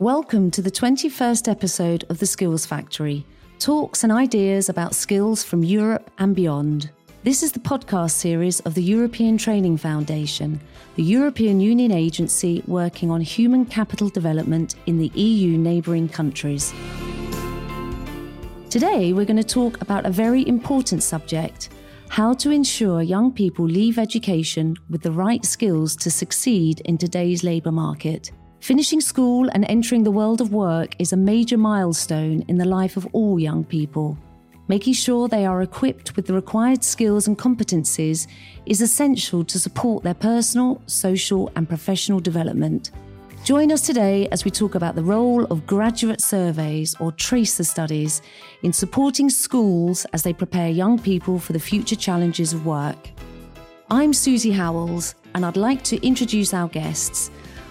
Welcome to the 21st episode of The Skills Factory talks and ideas about skills from Europe and beyond. This is the podcast series of the European Training Foundation, the European Union agency working on human capital development in the EU neighbouring countries. Today, we're going to talk about a very important subject how to ensure young people leave education with the right skills to succeed in today's labour market. Finishing school and entering the world of work is a major milestone in the life of all young people. Making sure they are equipped with the required skills and competencies is essential to support their personal, social, and professional development. Join us today as we talk about the role of graduate surveys or tracer studies in supporting schools as they prepare young people for the future challenges of work. I'm Susie Howells, and I'd like to introduce our guests.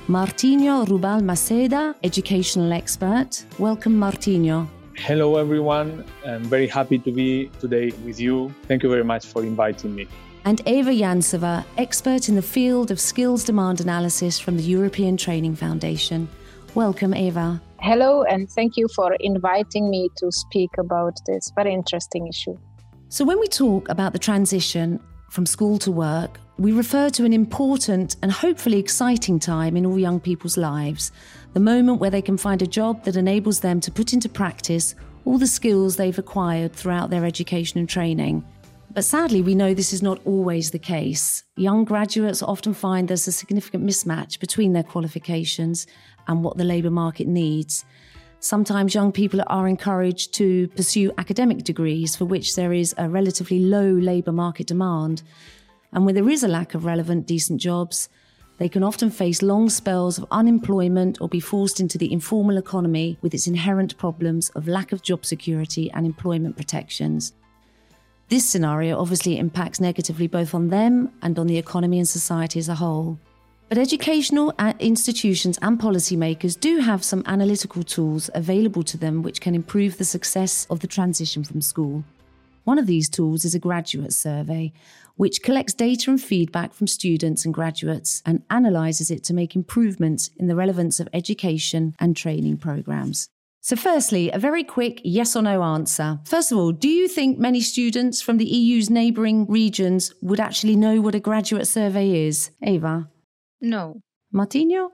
Martinho Rubal Maceda, educational expert. Welcome, Martinho. Hello, everyone. I'm very happy to be today with you. Thank you very much for inviting me. And Eva Jansova, expert in the field of skills demand analysis from the European Training Foundation. Welcome, Eva. Hello, and thank you for inviting me to speak about this very interesting issue. So, when we talk about the transition from school to work, we refer to an important and hopefully exciting time in all young people's lives, the moment where they can find a job that enables them to put into practice all the skills they've acquired throughout their education and training. But sadly, we know this is not always the case. Young graduates often find there's a significant mismatch between their qualifications and what the labour market needs. Sometimes young people are encouraged to pursue academic degrees for which there is a relatively low labour market demand. And where there is a lack of relevant, decent jobs, they can often face long spells of unemployment or be forced into the informal economy with its inherent problems of lack of job security and employment protections. This scenario obviously impacts negatively both on them and on the economy and society as a whole. But educational uh, institutions and policymakers do have some analytical tools available to them which can improve the success of the transition from school. One of these tools is a graduate survey, which collects data and feedback from students and graduates and analyses it to make improvements in the relevance of education and training programs. So, firstly, a very quick yes or no answer. First of all, do you think many students from the EU's neighbouring regions would actually know what a graduate survey is? Eva? No. Martinho?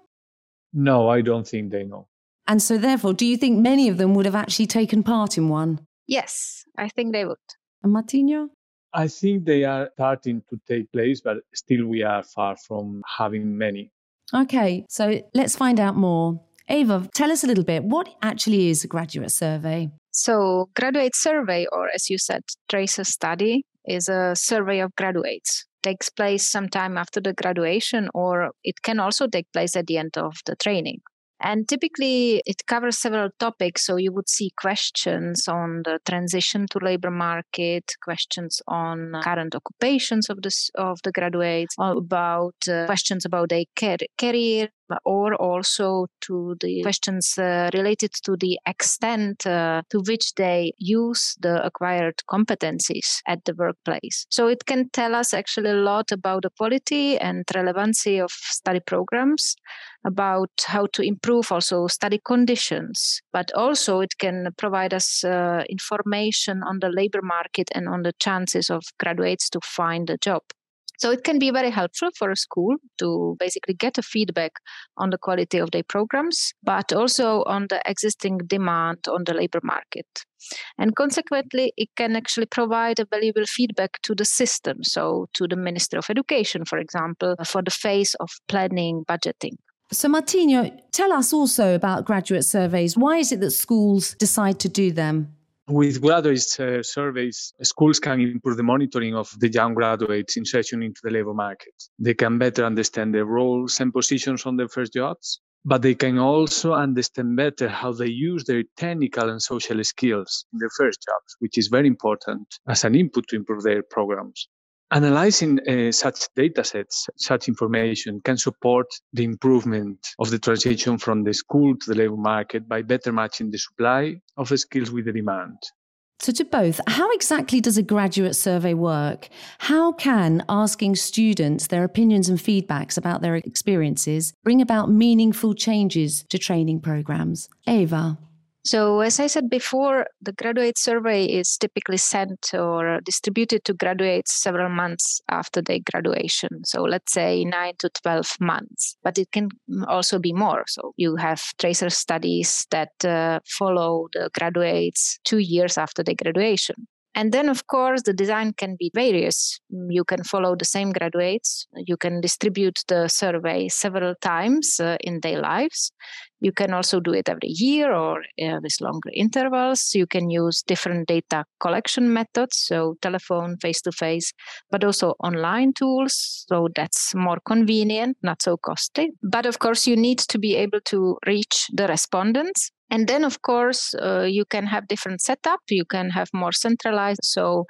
No, I don't think they know. And so, therefore, do you think many of them would have actually taken part in one? Yes, I think they would. And Martinho? I think they are starting to take place, but still we are far from having many. Okay, so let's find out more. Ava, tell us a little bit. What actually is a graduate survey? So, graduate survey, or as you said, tracer study, is a survey of graduates. Takes place sometime after the graduation, or it can also take place at the end of the training. And typically, it covers several topics. So you would see questions on the transition to labor market, questions on current occupations of the of the graduates, about uh, questions about their career, or also to the questions uh, related to the extent uh, to which they use the acquired competencies at the workplace. So it can tell us actually a lot about the quality and relevancy of study programs, about how to improve also study conditions, but also it can provide us uh, information on the labor market and on the chances of graduates to find a job. So it can be very helpful for a school to basically get a feedback on the quality of their programs, but also on the existing demand on the labor market. And consequently, it can actually provide a valuable feedback to the system. So to the Minister of Education, for example, for the phase of planning, budgeting. So, Martinho, tell us also about graduate surveys. Why is it that schools decide to do them? With graduate uh, surveys, schools can improve the monitoring of the young graduates' insertion into the labor market. They can better understand their roles and positions on their first jobs, but they can also understand better how they use their technical and social skills in their first jobs, which is very important as an input to improve their programs. Analyzing uh, such data sets, such information can support the improvement of the transition from the school to the labor market by better matching the supply of skills with the demand. So, to both, how exactly does a graduate survey work? How can asking students their opinions and feedbacks about their experiences bring about meaningful changes to training programs? Eva. So, as I said before, the graduate survey is typically sent or distributed to graduates several months after their graduation. So, let's say nine to 12 months, but it can also be more. So, you have tracer studies that uh, follow the graduates two years after their graduation. And then, of course, the design can be various. You can follow the same graduates. You can distribute the survey several times uh, in their lives. You can also do it every year or uh, with longer intervals. You can use different data collection methods, so telephone, face to face, but also online tools. So that's more convenient, not so costly. But of course, you need to be able to reach the respondents and then of course uh, you can have different setup you can have more centralized so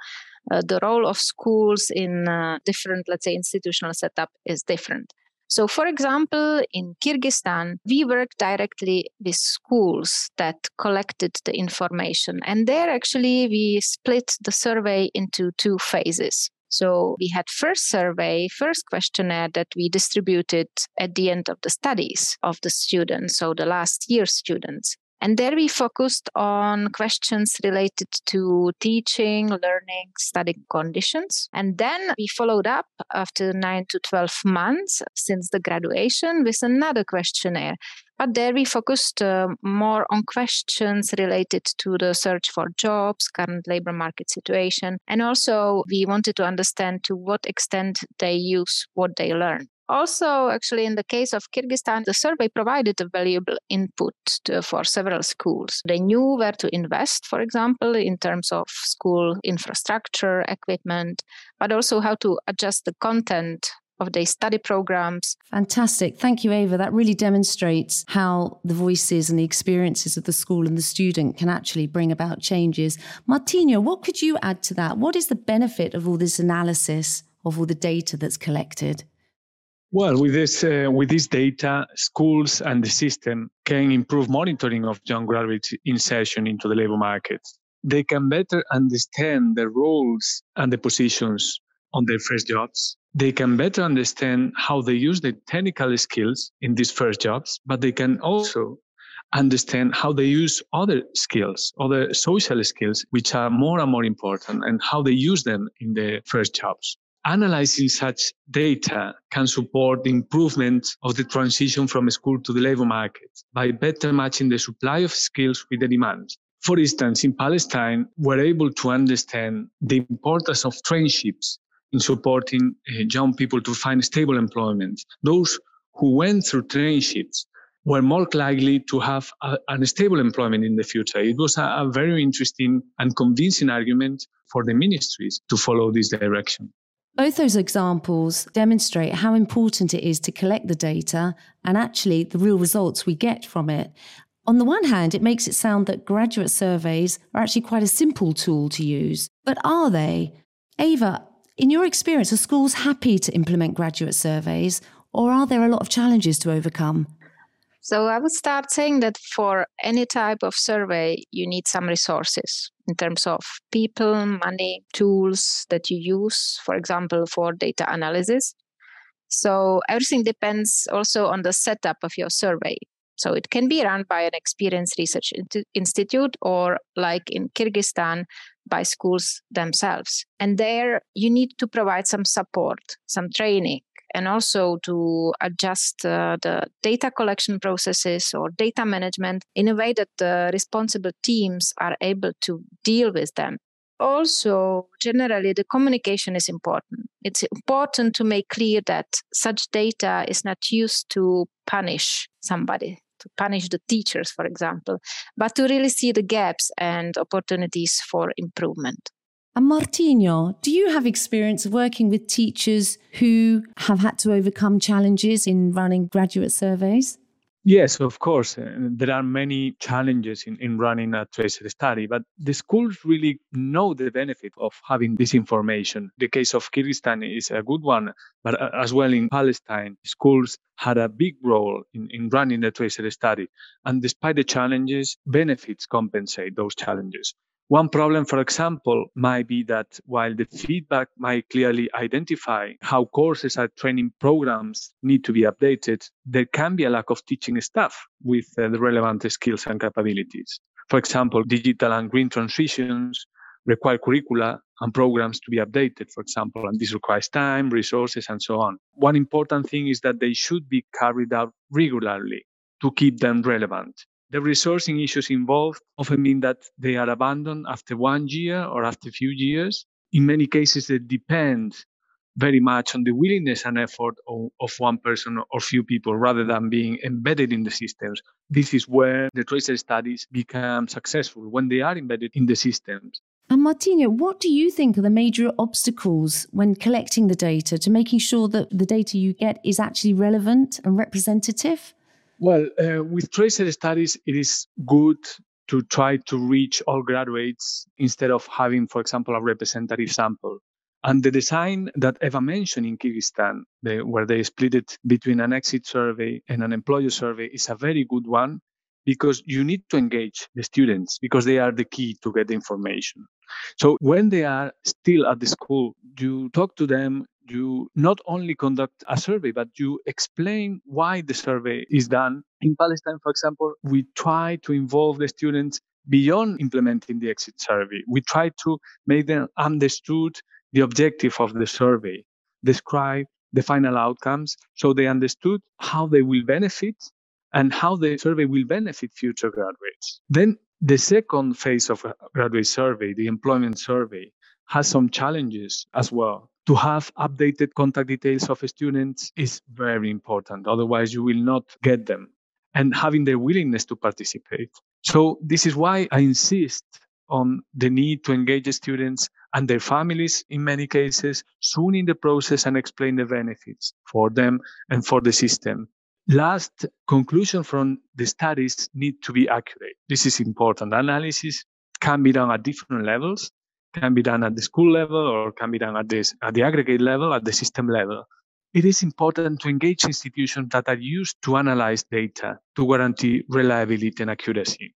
uh, the role of schools in uh, different let's say institutional setup is different so for example in kyrgyzstan we work directly with schools that collected the information and there actually we split the survey into two phases so we had first survey, first questionnaire that we distributed at the end of the studies of the students, so the last year students. And there we focused on questions related to teaching, learning, study conditions. And then we followed up after nine to 12 months since the graduation with another questionnaire. But there we focused uh, more on questions related to the search for jobs, current labor market situation. And also we wanted to understand to what extent they use what they learn. Also, actually, in the case of Kyrgyzstan, the survey provided a valuable input to, for several schools. They knew where to invest, for example, in terms of school infrastructure, equipment, but also how to adjust the content of their study programs. Fantastic. Thank you, Ava. That really demonstrates how the voices and the experiences of the school and the student can actually bring about changes. Martina, what could you add to that? What is the benefit of all this analysis, of all the data that's collected? Well, with this uh, with this data, schools and the system can improve monitoring of young graduates' insertion into the labor market. They can better understand the roles and the positions on their first jobs. They can better understand how they use the technical skills in these first jobs, but they can also understand how they use other skills, other social skills, which are more and more important, and how they use them in the first jobs analyzing such data can support the improvement of the transition from school to the labor market by better matching the supply of skills with the demand. For instance, in Palestine, we're able to understand the importance of traineeships in supporting uh, young people to find stable employment. Those who went through traineeships were more likely to have a, an stable employment in the future. It was a, a very interesting and convincing argument for the ministries to follow this direction. Both those examples demonstrate how important it is to collect the data and actually the real results we get from it. On the one hand, it makes it sound that graduate surveys are actually quite a simple tool to use. But are they? Ava, in your experience, are schools happy to implement graduate surveys or are there a lot of challenges to overcome? So I would start saying that for any type of survey, you need some resources in terms of people, money, tools that you use, for example, for data analysis. So everything depends also on the setup of your survey. So it can be run by an experienced research institute or, like in Kyrgyzstan, by schools themselves. And there you need to provide some support, some training, and also to adjust uh, the data collection processes or data management in a way that the responsible teams are able to deal with them. Also, generally, the communication is important. It's important to make clear that such data is not used to punish somebody, to punish the teachers, for example, but to really see the gaps and opportunities for improvement. And Martinho, do you have experience of working with teachers who have had to overcome challenges in running graduate surveys? Yes, of course. Uh, there are many challenges in, in running a tracer study, but the schools really know the benefit of having this information. The case of Kyrgyzstan is a good one, but uh, as well in Palestine, schools had a big role in, in running the tracer study. And despite the challenges, benefits compensate those challenges. One problem, for example, might be that while the feedback might clearly identify how courses and training programs need to be updated, there can be a lack of teaching staff with uh, the relevant skills and capabilities. For example, digital and green transitions require curricula and programs to be updated, for example, and this requires time, resources, and so on. One important thing is that they should be carried out regularly to keep them relevant. The resourcing issues involved often mean that they are abandoned after one year or after a few years. In many cases, they depend very much on the willingness and effort of, of, one person or few people rather than being embedded in the systems. This is where the tracer studies become successful when they are embedded in the systems. And Martinho, what do you think are the major obstacles when collecting the data to making sure that the data you get is actually relevant and representative? Well, uh, with tracer studies, it is good to try to reach all graduates instead of having, for example, a representative sample. And the design that Eva mentioned in Kyrgyzstan, where they split it between an exit survey and an employer survey, is a very good one because you need to engage the students because they are the key to get the information. So when they are still at the school, you talk to them, you not only conduct a survey, but you explain why the survey is done. In Palestine, for example, we try to involve the students beyond implementing the exit survey. We try to make them understood the objective of the survey, describe the final outcomes so they understood how they will benefit and how the survey will benefit future graduates. Then the second phase of a graduate survey, the employment survey, has some challenges as well to have updated contact details of students is very important. Otherwise, you will not get them and having their willingness to participate. So this is why I insist on the need to engage students and their families in many cases soon in the process and explain the benefits for them and for the system. Last conclusion from the studies need to be accurate. This is important. Analysis can be done at different levels can be done at the school level or can be done at this at the aggregate level, at the system level. It is important to engage institutions that are used to analyze data to guarantee reliability and accuracy.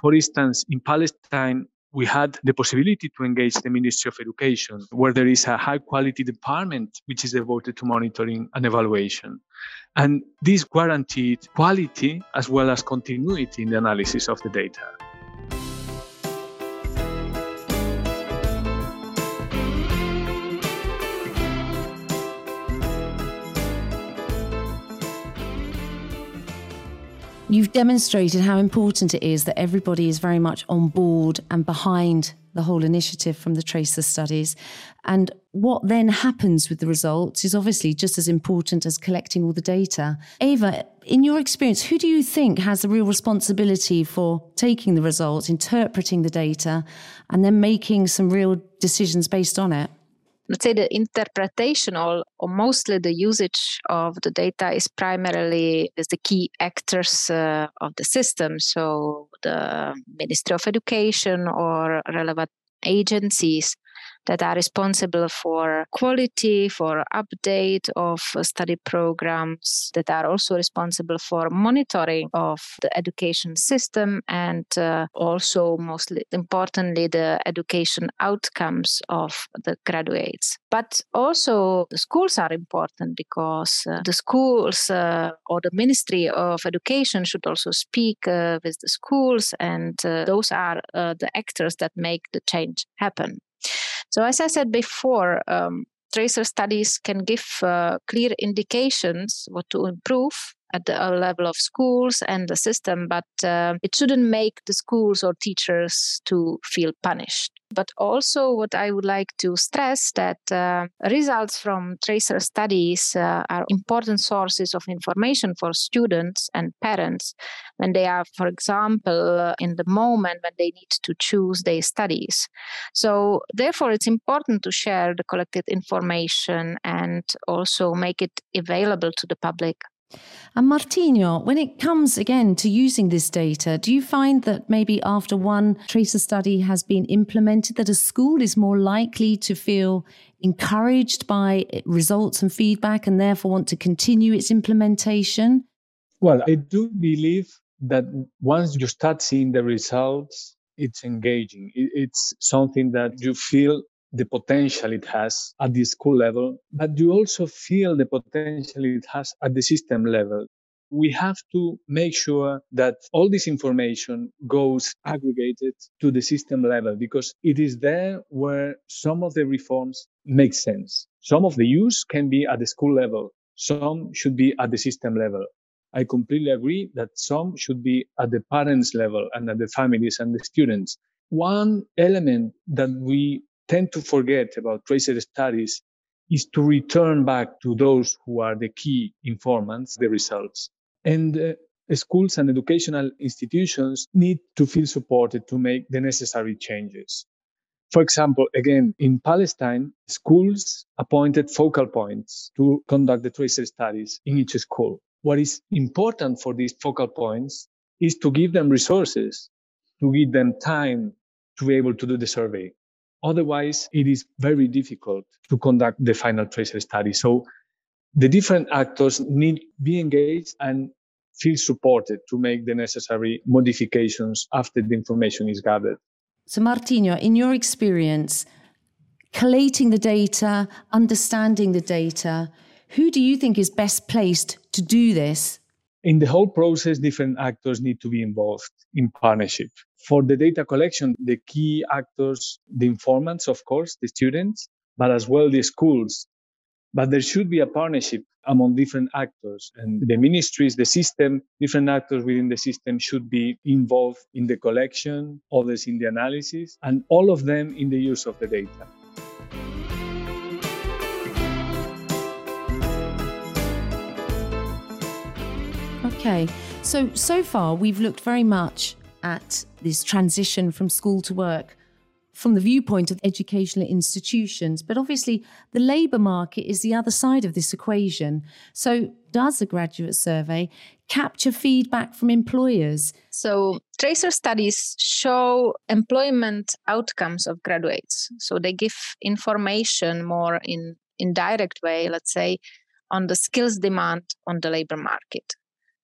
For instance, in Palestine, we had the possibility to engage the Ministry of Education, where there is a high quality department which is devoted to monitoring and evaluation. And this guaranteed quality as well as continuity in the analysis of the data. You've demonstrated how important it is that everybody is very much on board and behind the whole initiative from the Tracer studies. And what then happens with the results is obviously just as important as collecting all the data. Ava, in your experience, who do you think has the real responsibility for taking the results, interpreting the data, and then making some real decisions based on it? Let's say the interpretation or, or mostly the usage of the data is primarily is the key actors uh, of the system. So the ministry of education or relevant agencies that are responsible for quality, for update of study programs, that are also responsible for monitoring of the education system and uh, also mostly importantly the education outcomes of the graduates. But also the schools are important because uh, the schools uh, or the Ministry of Education should also speak uh, with the schools and uh, those are uh, the actors that make the change happen. So, as I said before, um, tracer studies can give uh, clear indications what to improve at the level of schools and the system, but uh, it shouldn't make the schools or teachers to feel punished. But also, what I would like to stress that uh, results from tracer studies uh, are important sources of information for students and parents when they are, for example, uh, in the moment when they need to choose their studies. So, therefore, it's important to share the collected information and also make it available to the public. And Martinho, when it comes again to using this data, do you find that maybe after one tracer study has been implemented, that a school is more likely to feel encouraged by results and feedback and therefore want to continue its implementation? Well, I do believe that once you start seeing the results, it's engaging. It's something that you feel the potential it has at the school level, but you also feel the potential it has at the system level. We have to make sure that all this information goes aggregated to the system level because it is there where some of the reforms make sense. Some of the use can be at the school level. Some should be at the system level. I completely agree that some should be at the parents level and at the families and the students. One element that we tend to forget about tracer studies is to return back to those who are the key informants, the results. And uh, schools and educational institutions need to feel supported to make the necessary changes. For example, again, in Palestine, schools appointed focal points to conduct the tracer studies in each school. What is important for these focal points is to give them resources, to give them time to be able to do the survey. Otherwise, it is very difficult to conduct the final tracer study. So the different actors need to be engaged and feel supported to make the necessary modifications after the information is gathered. So, Martinho, in your experience, collating the data, understanding the data, who do you think is best placed to do this? In the whole process, different actors need to be involved in partnership. For the data collection, the key actors, the informants, of course, the students, but as well the schools. But there should be a partnership among different actors and the ministries, the system, different actors within the system should be involved in the collection, others in the analysis, and all of them in the use of the data. Okay, so so far we've looked very much at this transition from school to work from the viewpoint of educational institutions. But obviously, the labour market is the other side of this equation. So, does the graduate survey capture feedback from employers? So, tracer studies show employment outcomes of graduates. So, they give information more in indirect way, let's say, on the skills demand on the labor market.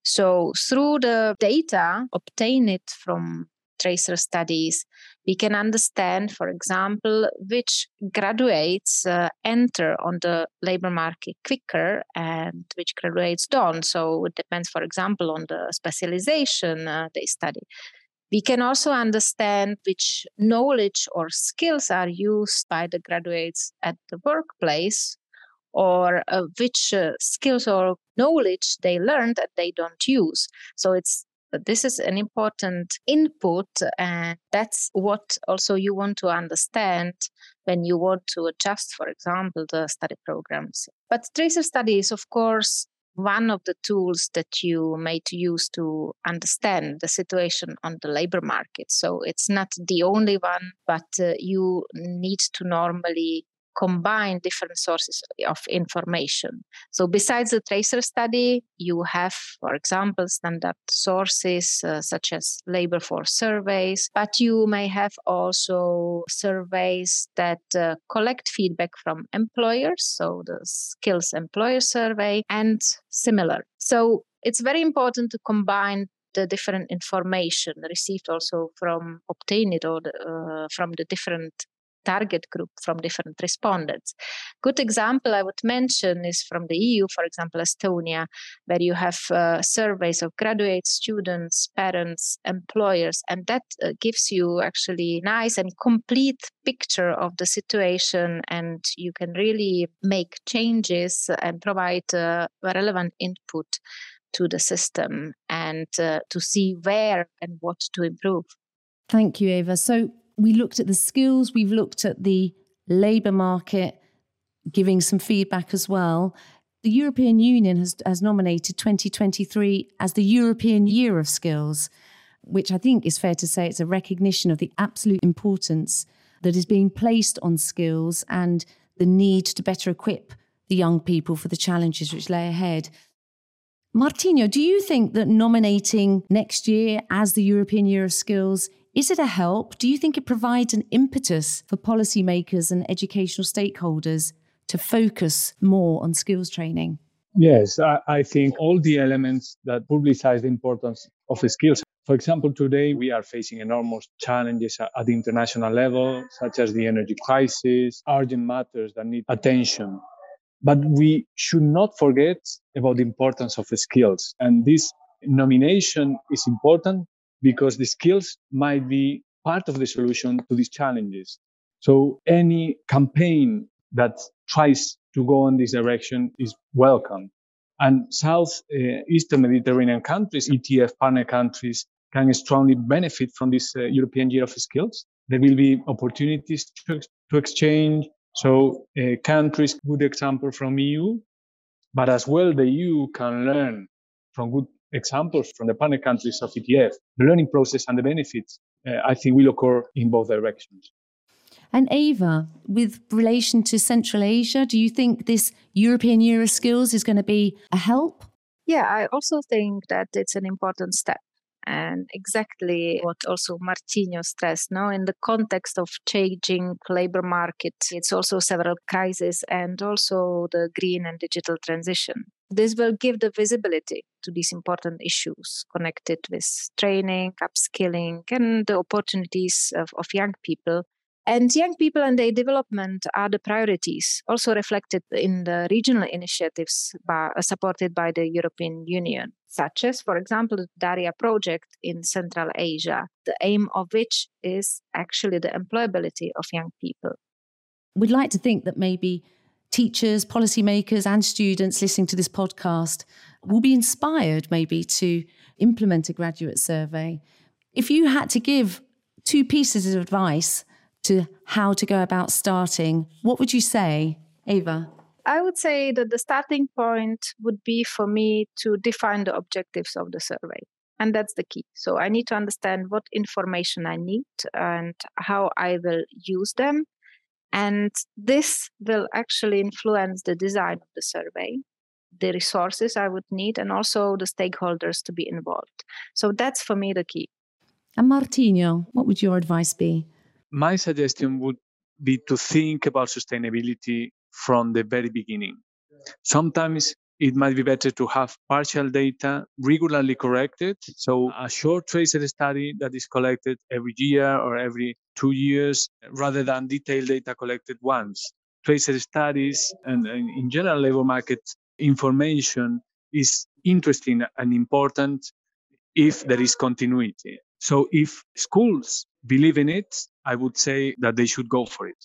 So, through the data obtained from tracer studies, we can understand, for example, which graduates uh, enter on the labor market quicker and which graduates don't. So, it depends, for example, on the specialization uh, they study. We can also understand which knowledge or skills are used by the graduates at the workplace or uh, which uh, skills or knowledge they learned that they don't use. So it's this is an important input and that's what also you want to understand when you want to adjust for example the study programs but tracer study is of course one of the tools that you may use to understand the situation on the labor market so it's not the only one but uh, you need to normally combine different sources of information. So, besides the tracer study, you have, for example, standard sources uh, such as labor force surveys, but you may have also surveys that uh, collect feedback from employers, so the skills employer survey, and similar. So, it's very important to combine the different information received also from obtained or the, uh, from the different target group from different respondents. Good example I would mention is from the EU, for example, Estonia, where you have uh, surveys of graduate students, parents, employers, and that uh, gives you actually nice and complete picture of the situation, and you can really make changes and provide uh, relevant input to the system and uh, to see where and what to improve. Thank you, Eva. So we looked at the skills, we've looked at the labour market, giving some feedback as well. The European Union has, has nominated 2023 as the European Year of Skills, which I think is fair to say it's a recognition of the absolute importance that is being placed on skills and the need to better equip the young people for the challenges which lay ahead. Martinho, do you think that nominating next year as the European Year of Skills is it a help? Do you think it provides an impetus for policymakers and educational stakeholders to focus more on skills training? Yes, I, I think all the elements that publicize the importance of the skills For example, today we are facing enormous challenges at the international level, such as the energy crisis, urgent matters that need attention. But we should not forget about the importance of skills. And this nomination is important because the skills might be part of the solution to these challenges. So any campaign that tries to go in this direction is welcome. And South uh, Eastern Mediterranean countries, ETF partner countries, can strongly benefit from this uh, European Year of Skills. There will be opportunities to, to exchange. So uh, countries, good example from EU, but as well the EU can learn from good examples from the partner countries of ETF. The learning process and the benefits, uh, I think, will occur in both directions. And Eva, with relation to Central Asia, do you think this European Year of Skills is going to be a help? Yeah, I also think that it's an important step. And exactly what also Martinho stressed, now in the context of changing labor market, it's also several crises and also the green and digital transition. This will give the visibility to these important issues connected with training, upskilling, and the opportunities of, of young people and young people and their development are the priorities, also reflected in the regional initiatives by, uh, supported by the European Union, such as, for example, the DARYA project in Central Asia, the aim of which is actually the employability of young people. We'd like to think that maybe teachers, policymakers, and students listening to this podcast will be inspired maybe to implement a graduate survey. If you had to give two pieces of advice to how to go about starting, what would you say, Ava? I would say that the starting point would be for me to define the objectives of the survey. And that's the key. So I need to understand what information I need and how I will use them. And this will actually influence the design of the survey, the resources I would need, and also the stakeholders to be involved. So that's for me the key. And Martinho, what would your advice be? my suggestion would be to think about sustainability from the very beginning. Sometimes it might be better to have partial data regularly corrected. So a short tracer study that is collected every year or every two years rather than detailed data collected once. Tracer studies and, and in general labor market information is interesting and important if there is continuity. So if schools believe in it, I would say that they should go for it.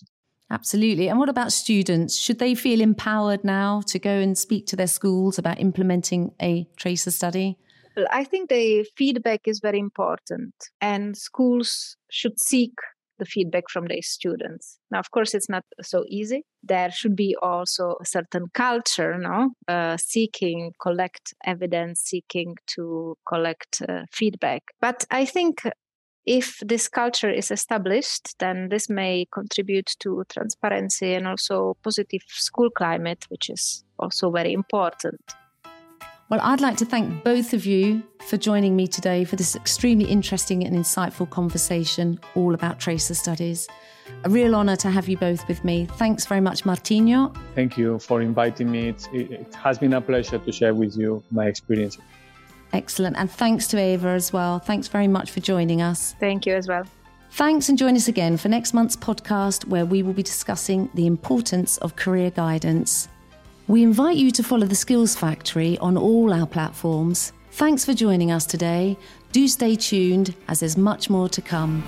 Absolutely. And what about students? Should they feel empowered now to go and speak to their schools about implementing a tracer study? Well, I think the feedback is very important, and schools should seek the feedback from their students. Now, of course, it's not so easy. There should be also a certain culture, no, uh, seeking collect evidence, seeking to collect uh, feedback. But I think if this culture is established, then this may contribute to transparency and also positive school climate, which is also very important. Well, I'd like to thank both of you for joining me today for this extremely interesting and insightful conversation all about tracer studies. A real honour to have you both with me. Thanks very much, Martinho. Thank you for inviting me. It, it has been a pleasure to share with you my experience. Excellent. And thanks to Ava as well. Thanks very much for joining us. Thank you as well. Thanks and join us again for next month's podcast where we will be discussing the importance of career guidance. We invite you to follow the Skills Factory on all our platforms. Thanks for joining us today. Do stay tuned as there's much more to come.